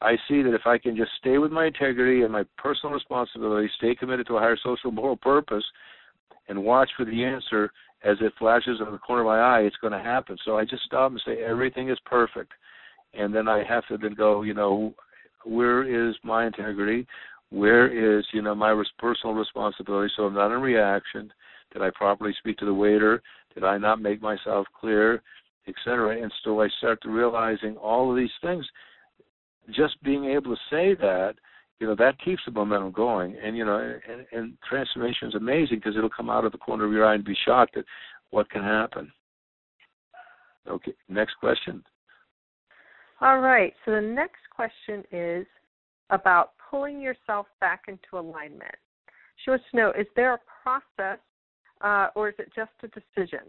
Speaker 3: I see that if I can just stay with my integrity and my personal responsibility, stay committed to a higher social moral purpose, and watch for the answer as it flashes in the corner of my eye, it's going to happen. So I just stop and say everything is perfect, and then I have to then go, you know, where is my integrity? Where is you know my personal responsibility? So I'm not in reaction. Did I properly speak to the waiter? Did I not make myself clear, etc.? And so I start realizing all of these things just being able to say that, you know, that keeps the momentum going. And you know, and, and transformation is amazing because it'll come out of the corner of your eye and be shocked at what can happen. Okay, next question.
Speaker 1: All right. So the next question is about pulling yourself back into alignment. She wants to know: Is there a process, uh, or is it just a decision?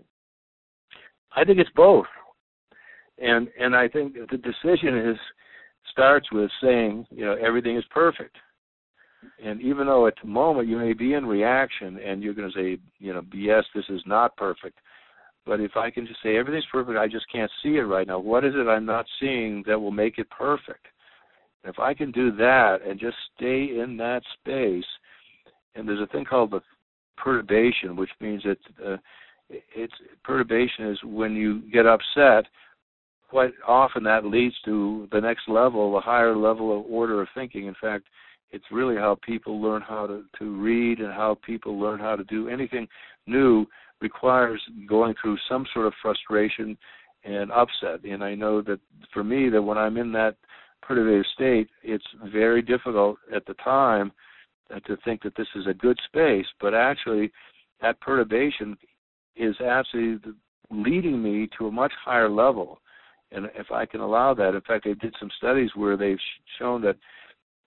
Speaker 3: I think it's both, and and I think the decision is starts with saying, you know, everything is perfect. And even though at the moment you may be in reaction and you're going to say, you know, yes, this is not perfect. But if I can just say everything's perfect, I just can't see it right now. What is it I'm not seeing that will make it perfect? If I can do that and just stay in that space, and there's a thing called the perturbation, which means that uh, it's perturbation is when you get upset quite often that leads to the next level, a higher level of order of thinking. In fact, it's really how people learn how to, to read and how people learn how to do anything new requires going through some sort of frustration and upset. And I know that for me, that when I'm in that perturbative state, it's very difficult at the time uh, to think that this is a good space, but actually, that perturbation is actually leading me to a much higher level and if I can allow that, in fact, they did some studies where they've shown that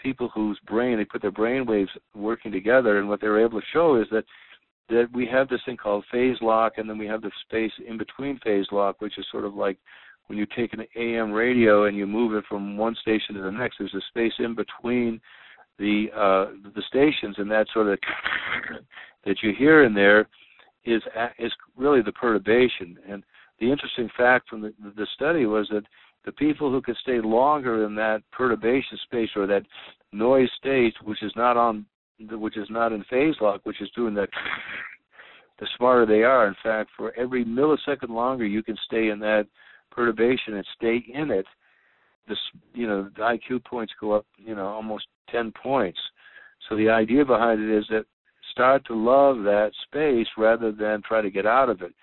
Speaker 3: people whose brain they put their brain waves working together, and what they were able to show is that that we have this thing called phase lock, and then we have the space in between phase lock, which is sort of like when you take an AM radio and you move it from one station to the next. There's a space in between the uh, the stations, and that sort of that you hear in there is is really the perturbation. And the interesting fact from the, the study was that the people who could stay longer in that perturbation space or that noise state, which is not on, which is not in phase lock, which is doing that, the smarter they are. In fact, for every millisecond longer you can stay in that perturbation and stay in it, you know, the IQ points go up, you know, almost ten points. So the idea behind it is that start to love that space rather than try to get out of it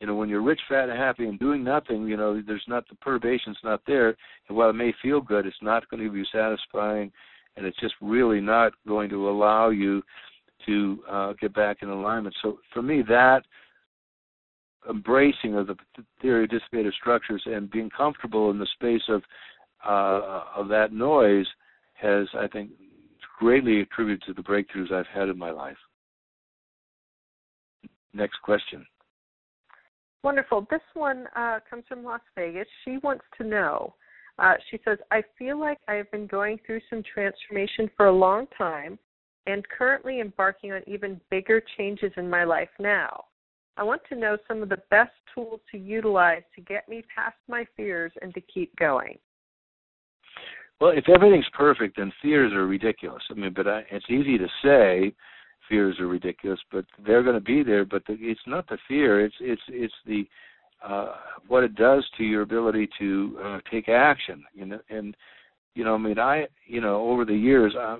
Speaker 3: you know, when you're rich, fat, and happy and doing nothing, you know, there's not the perturbation's not there. And while it may feel good, it's not going to be satisfying, and it's just really not going to allow you to uh, get back in alignment. So for me, that embracing of the theory of dissipative structures and being comfortable in the space of uh, of that noise has, I think, greatly attributed to the breakthroughs I've had in my life. Next question.
Speaker 1: Wonderful. This one uh, comes from Las Vegas. She wants to know. Uh, she says, I feel like I have been going through some transformation for a long time and currently embarking on even bigger changes in my life now. I want to know some of the best tools to utilize to get me past my fears and to keep going.
Speaker 3: Well, if everything's perfect, then fears are ridiculous. I mean, but I, it's easy to say, fears are ridiculous, but they're going to be there. But the, it's not the fear; it's it's it's the uh, what it does to your ability to uh, take action. You know, and you know, I mean, I you know, over the years, I,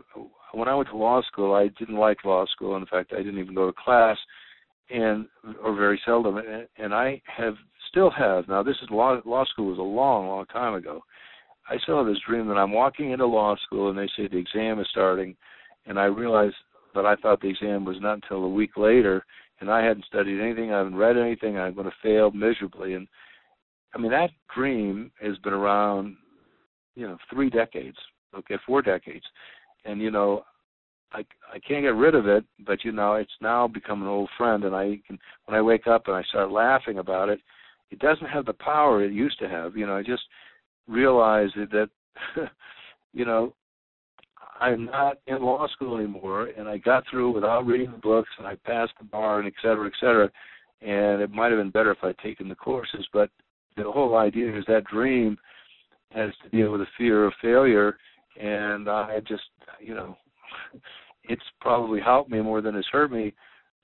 Speaker 3: when I went to law school, I didn't like law school. In fact, I didn't even go to class, and or very seldom. And, and I have still have now. This is law law school was a long, long time ago. I still have this dream that I'm walking into law school and they say the exam is starting, and I realize but I thought the exam was not until a week later, and I hadn't studied anything, I haven't read anything, I'm going to fail miserably. And I mean, that dream has been around, you know, three decades, okay, four decades, and you know, I I can't get rid of it, but you know, it's now become an old friend, and I can when I wake up and I start laughing about it, it doesn't have the power it used to have. You know, I just realized that, you know, I'm not in law school anymore, and I got through without reading the books, and I passed the bar, and et cetera, et cetera. And it might have been better if I'd taken the courses, but the whole idea is that dream has to deal with the fear of failure, and I just, you know, it's probably helped me more than it's hurt me,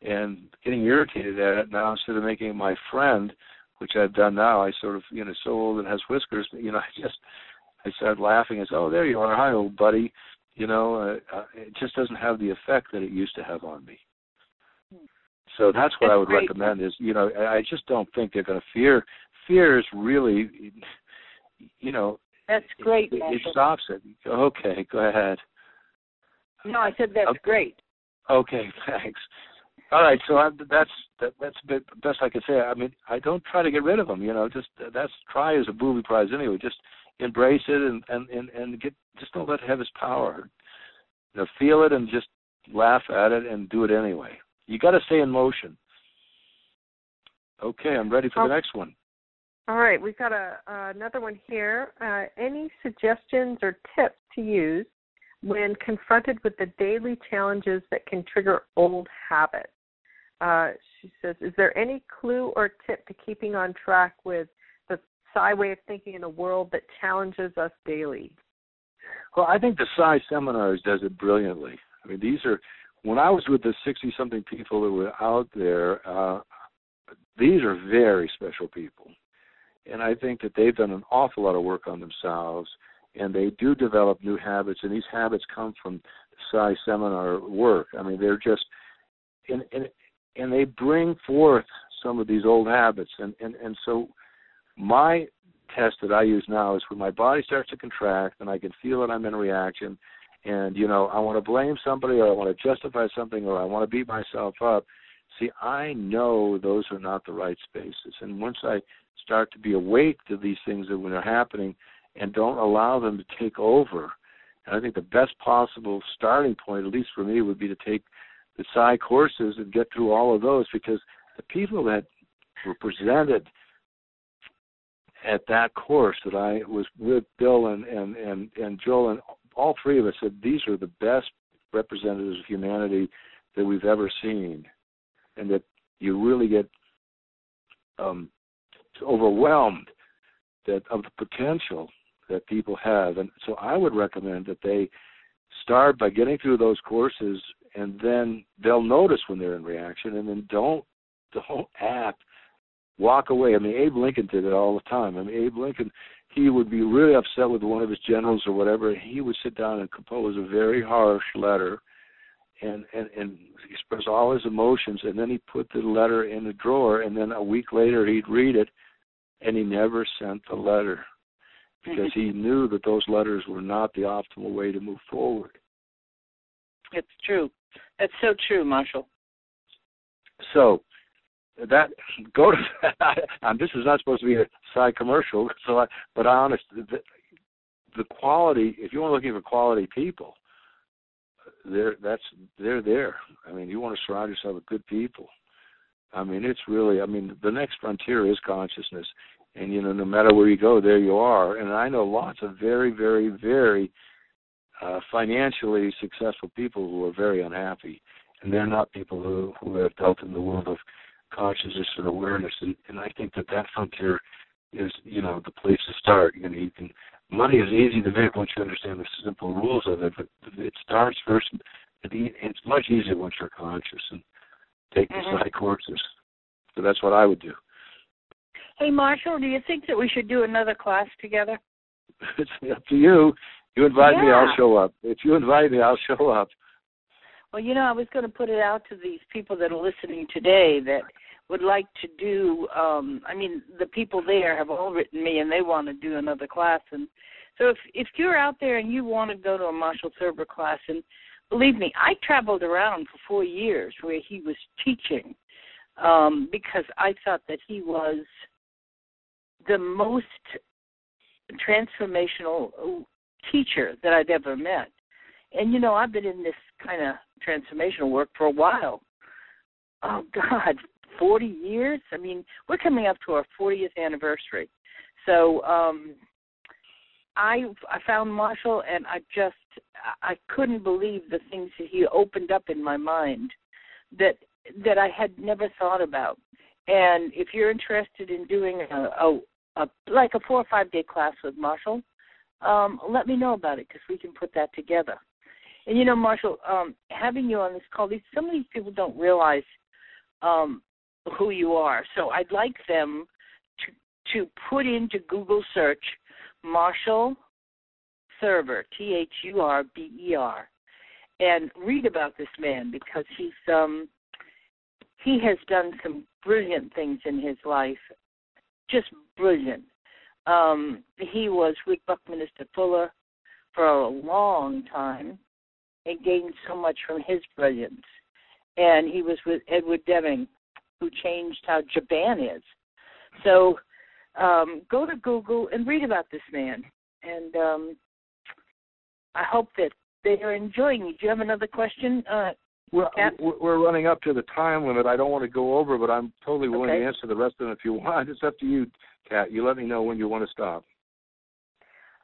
Speaker 3: and getting irritated at it now instead of making it my friend, which I've done now. I sort of, you know, so old and has whiskers, you know, I just, I started laughing and said, "Oh, there you are, hi, old buddy." You know, uh, uh, it just doesn't have the effect that it used to have on me. So that's what
Speaker 2: that's
Speaker 3: I would recommend. Is you know, I just don't think they're going to fear. Fear is really, you know,
Speaker 2: That's great,
Speaker 3: it, it stops it. Okay, go ahead.
Speaker 2: No, I said that's
Speaker 3: Okay.
Speaker 2: great.
Speaker 3: Okay, thanks. All right, so I, that's that, that's the best I can say. I mean, I don't try to get rid of them. You know, just that's try is a booby prize anyway. Just embrace it and and and, and get just don't let it have its power. You know, feel it and just laugh at it and do it anyway. You got to stay in motion. Okay, I'm ready for the
Speaker 1: Oh.
Speaker 3: next one.
Speaker 1: All right, we've got a uh, another one here. Uh, any suggestions or tips to use when confronted with the daily challenges that can trigger old habits? Uh, she says, is there any clue or tip to keeping on track with the psi way of thinking in a world that challenges us daily?
Speaker 3: Well, I think the Psi Seminars does it brilliantly. I mean, these are when I was with the sixty-something people that were out there. Uh, these are very special people, and I think that they've done an awful lot of work on themselves, and they do develop new habits, and these habits come from the Seminar work. I mean, they're just and and and they bring forth some of these old habits, and and and so my test that I use now is when my body starts to contract and I can feel that I'm in reaction and you know I want to blame somebody or I want to justify something or I want to beat myself up. See, I know those are not the right spaces. And once I start to be awake to these things that when they're happening and don't allow them to take over, and I think the best possible starting point, at least for me, would be to take the psi courses and get through all of those because the people that were presented at that course that I was with Bill and and and and Joel and all three of us said these are the best representatives of humanity that we've ever seen, and that you really get um, overwhelmed that of the potential that people have, and so I would recommend that they start by getting through those courses, and then they'll notice when they're in reaction, and then don't don't act walk away. I mean, Abe Lincoln did it all the time. I mean, Abe Lincoln, he would be really upset with one of his generals or whatever, and he would sit down and compose a very harsh letter and, and, and express all his emotions, and then he put the letter in a drawer, and then a week later he'd read it, and he never sent the letter because he knew that those letters were not the optimal way to move forward.
Speaker 2: It's true. That's so true, Marshall.
Speaker 3: So that go to and this is not supposed to be a psi commercial so I, but I honest the, the quality if you're looking for quality people they're that's they're there. I mean you want to surround yourself with good people. I mean it's really i mean the next frontier is consciousness. And you know no matter where you go there you are. And i know lots of very very very uh financially successful people who are very unhappy. And they're not people who who have dealt in the world of consciousness and awareness and, and I think that that frontier is you know the place to start. You know you can money is easy to make once you understand the simple rules of it but it starts first it's much easier once you're conscious and take the
Speaker 2: Mhm.
Speaker 3: psi courses. So that's what I would do.
Speaker 2: Hey, Marshall, do you think that we should do another class together?
Speaker 3: it's up to you. You invite me I'll show up. If you invite me I'll show up
Speaker 2: Well, you know, I was going to put it out to these people that are listening today that would like to do. um I mean, the people there have all written me, and they want to do another class. And so, if if you're out there and you want to go to a Marshall Thurber class, and believe me, I traveled around for four years where he was teaching, um, because I thought that he was the most transformational teacher that I'd ever met. And you know, I've been in this kind of transformational work for a while. Oh God, 40 years. I mean, we're coming up to our 40th anniversary. So um I I found Marshall and I just I couldn't believe the things that he opened up in my mind that that I had never thought about. And if you're interested in doing a, a, a like a four or five day class with Marshall, um, let me know about it because we can put that together. And you know, Marshall, um, having you on this call, these some of these people don't realize um, who you are. So I'd like them to to put into Google search Marshall Thurber, T H U R B E R, and read about this man because he's um he has done some brilliant things in his life, just brilliant. Um, he was with Buckminster Fuller for a long time and gained so much from his brilliance. And he was with Edward Deming, who changed how Japan is. So um, go to Google and read about this man. And um, I hope that they are enjoying you. Do you have another question? Uh,
Speaker 3: well, we're running up to the time limit. I don't want to go over, but I'm totally willing
Speaker 2: okay.
Speaker 3: to answer the rest of them if you want. It's up to you, Kat. You let me know when you want to stop.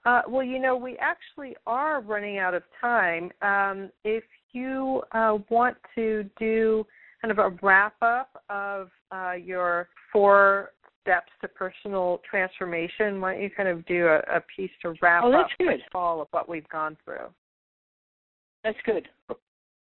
Speaker 1: Uh, well, you know, we actually are running out of time. Um, if you uh, want to do kind of a wrap up of uh, your four steps to personal transformation, why don't you kind of do a, a piece to wrap
Speaker 2: oh,
Speaker 1: up
Speaker 2: good.
Speaker 1: all of what we've gone through?
Speaker 2: That's good.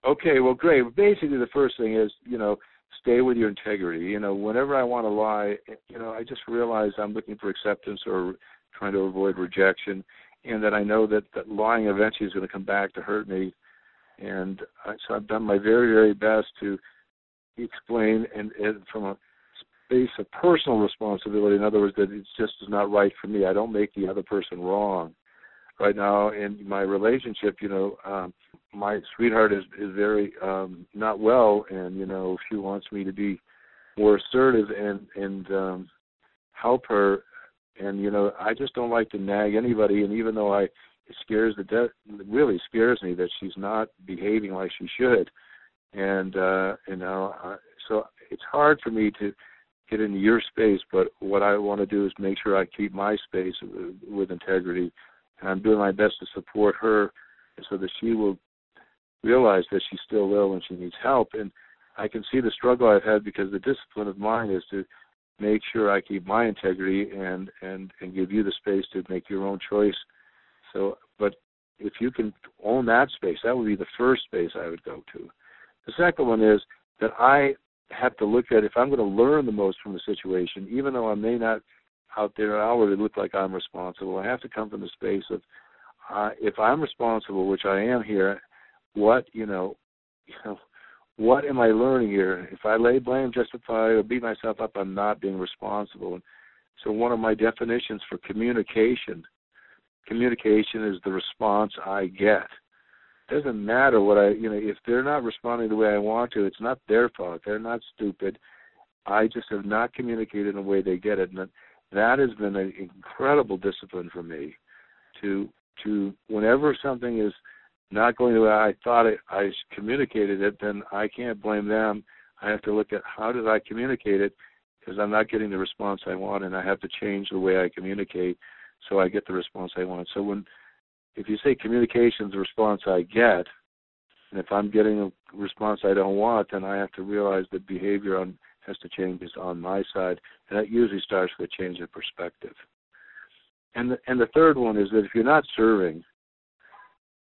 Speaker 3: Okay, well, great. Basically, the first thing is, you know, stay with your integrity. You know, whenever I want to lie, you know, I just realize I'm looking for acceptance or trying to avoid rejection, and that I know that, that lying eventually is going to come back to hurt me. And I, so I've done my very, very best to explain and, and from a space of personal responsibility. In other words, that it's just is not right for me. I don't make the other person wrong. Right now in my relationship, you know, um, my sweetheart is is very um not well, and you know, she wants me to be more assertive and and um help her. And you know, I just don't like to nag anybody. And even though I it scares the death, really scares me that she's not behaving like she should. And uh, you know, uh, so it's hard for me to get into your space, but what I want to do is make sure I keep my space with integrity, and I'm doing my best to support her so that she will realize that she's still ill and she needs help. And I can see the struggle I've had because the discipline of mine is to make sure I keep my integrity and and and give you the space to make your own choice. So, but if you can own that space, that would be the first space I would go to. The second one is that I have to look at if I'm going to learn the most from the situation, even though I may not out there outwardly look like I'm responsible. I have to come from the space of uh, if I'm responsible, which I am here. What you know, you know, what am I learning here? If I lay blame, justify, or beat myself up, I'm not being responsible. So, one of my definitions for communication, communication is the response I get It doesn't matter what I you know if they're not responding the way I want to, it's not their fault. They're not stupid. I just have not communicated in a way they get it, and that has been an incredible discipline for me. To to whenever something is not going the way I thought it, I communicated it, then I can't blame them. I have to look at how did I communicate it because I'm not getting the response I want, and I have to change the way I communicate so I get the response I want. So when if you say communication is the response I get, and if I'm getting a response I don't want, then I have to realize that behavior on, has to change is on my side, and that usually starts with a change of perspective. And the, and the third one is that if you're not serving,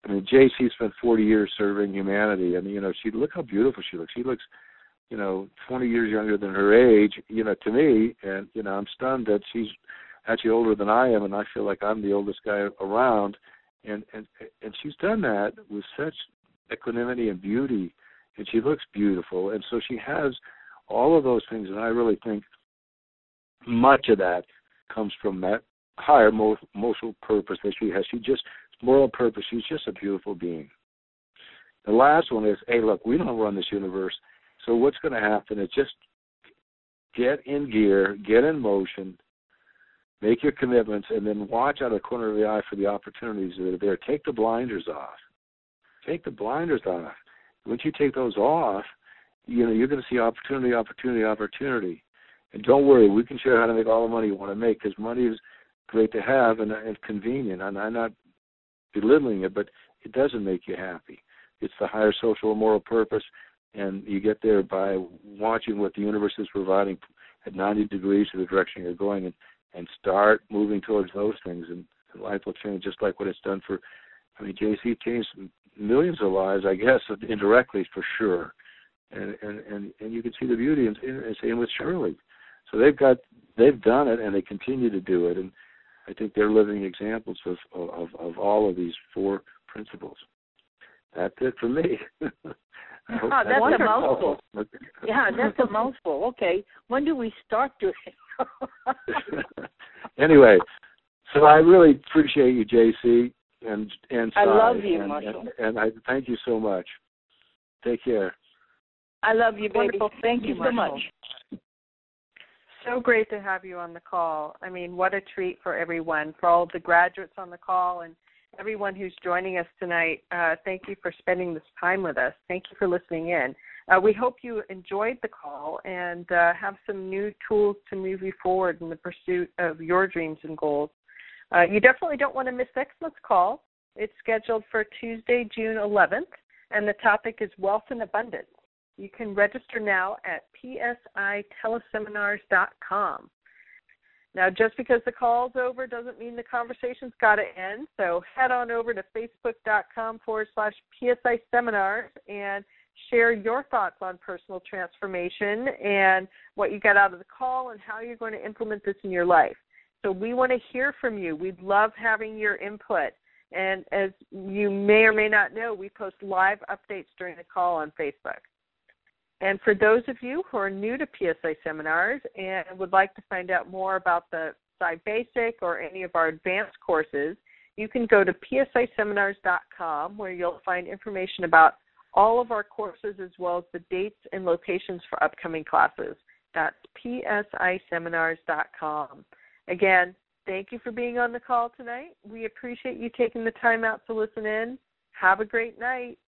Speaker 3: I mean, JC spent 40 years serving humanity, and you know, she look how beautiful she looks. She looks, you know, 20 years younger than her age. You know, to me, and you know, I'm stunned that she's actually older than I am, and I feel like I'm the oldest guy around and and and she's done that with such equanimity and beauty, and she looks beautiful, and so she has all of those things, and I really think much of that comes from that higher mo- moral purpose that she has. She just moral purpose. She's just a beautiful being. The last one is, hey, look, we don't run this universe, so what's going to happen is just get in gear, get in motion, make your commitments, and then watch out of the corner of the eye for the opportunities that are there. Take the blinders off. Take the blinders off. Once you take those off, you know you're going to see opportunity, opportunity, opportunity. And don't worry, we can share how to make all the money you want to make because money is great to have and, and convenient. And I'm not belittling it, but it doesn't make you happy. It's the higher social and moral purpose, and you get there by watching what the universe is providing at 90 degrees to the direction you're going, and and start moving towards those things, and, and life will change just like what it's done for. I mean, JC changed millions of lives, I guess, indirectly for sure, and and and, and you can see the beauty in, in same with Shirley. So they've got they've done it, and they continue to do it, and I think they're living examples of of, of all of these four principles. That's it for me.
Speaker 2: Oh, that's a mouthful. yeah, that's a mouthful. Okay, when do we start doing?
Speaker 3: anyway, so I really appreciate you, JC, and and
Speaker 2: I love you,
Speaker 3: and,
Speaker 2: Marshall,
Speaker 3: and, and I thank you so much. Take care.
Speaker 2: I love you, baby.
Speaker 1: Wonderful.
Speaker 2: Thank you so much.
Speaker 1: So great to have you on the call. I mean, what a treat for everyone, for all the graduates on the call and everyone who's joining us tonight. Uh, thank you for spending this time with us. Thank you for listening in. Uh, we hope you enjoyed the call and uh, have some new tools to move you forward in the pursuit of your dreams and goals. Uh, you definitely don't want to miss next month's call. It's scheduled for Tuesday, June 11th, and the topic is wealth and abundance. You can register now at psiteleseminars.com. Now, just because the call's over doesn't mean the conversation's got to end. So head on over to facebook.com forward slash PSI seminars and share your thoughts on personal transformation and what you got out of the call and how you're going to implement this in your life. So we want to hear from you. We'd love having your input. And as you may or may not know, we post live updates during the call on Facebook. And for those of you who are new to PSI seminars and would like to find out more about the Psi Basic or any of our advanced courses, you can go to psiseminars.com where you'll find information about all of our courses as well as the dates and locations for upcoming classes. That's psiseminars.com. Again, thank you for being on the call tonight. We appreciate you taking the time out to listen in. Have a great night.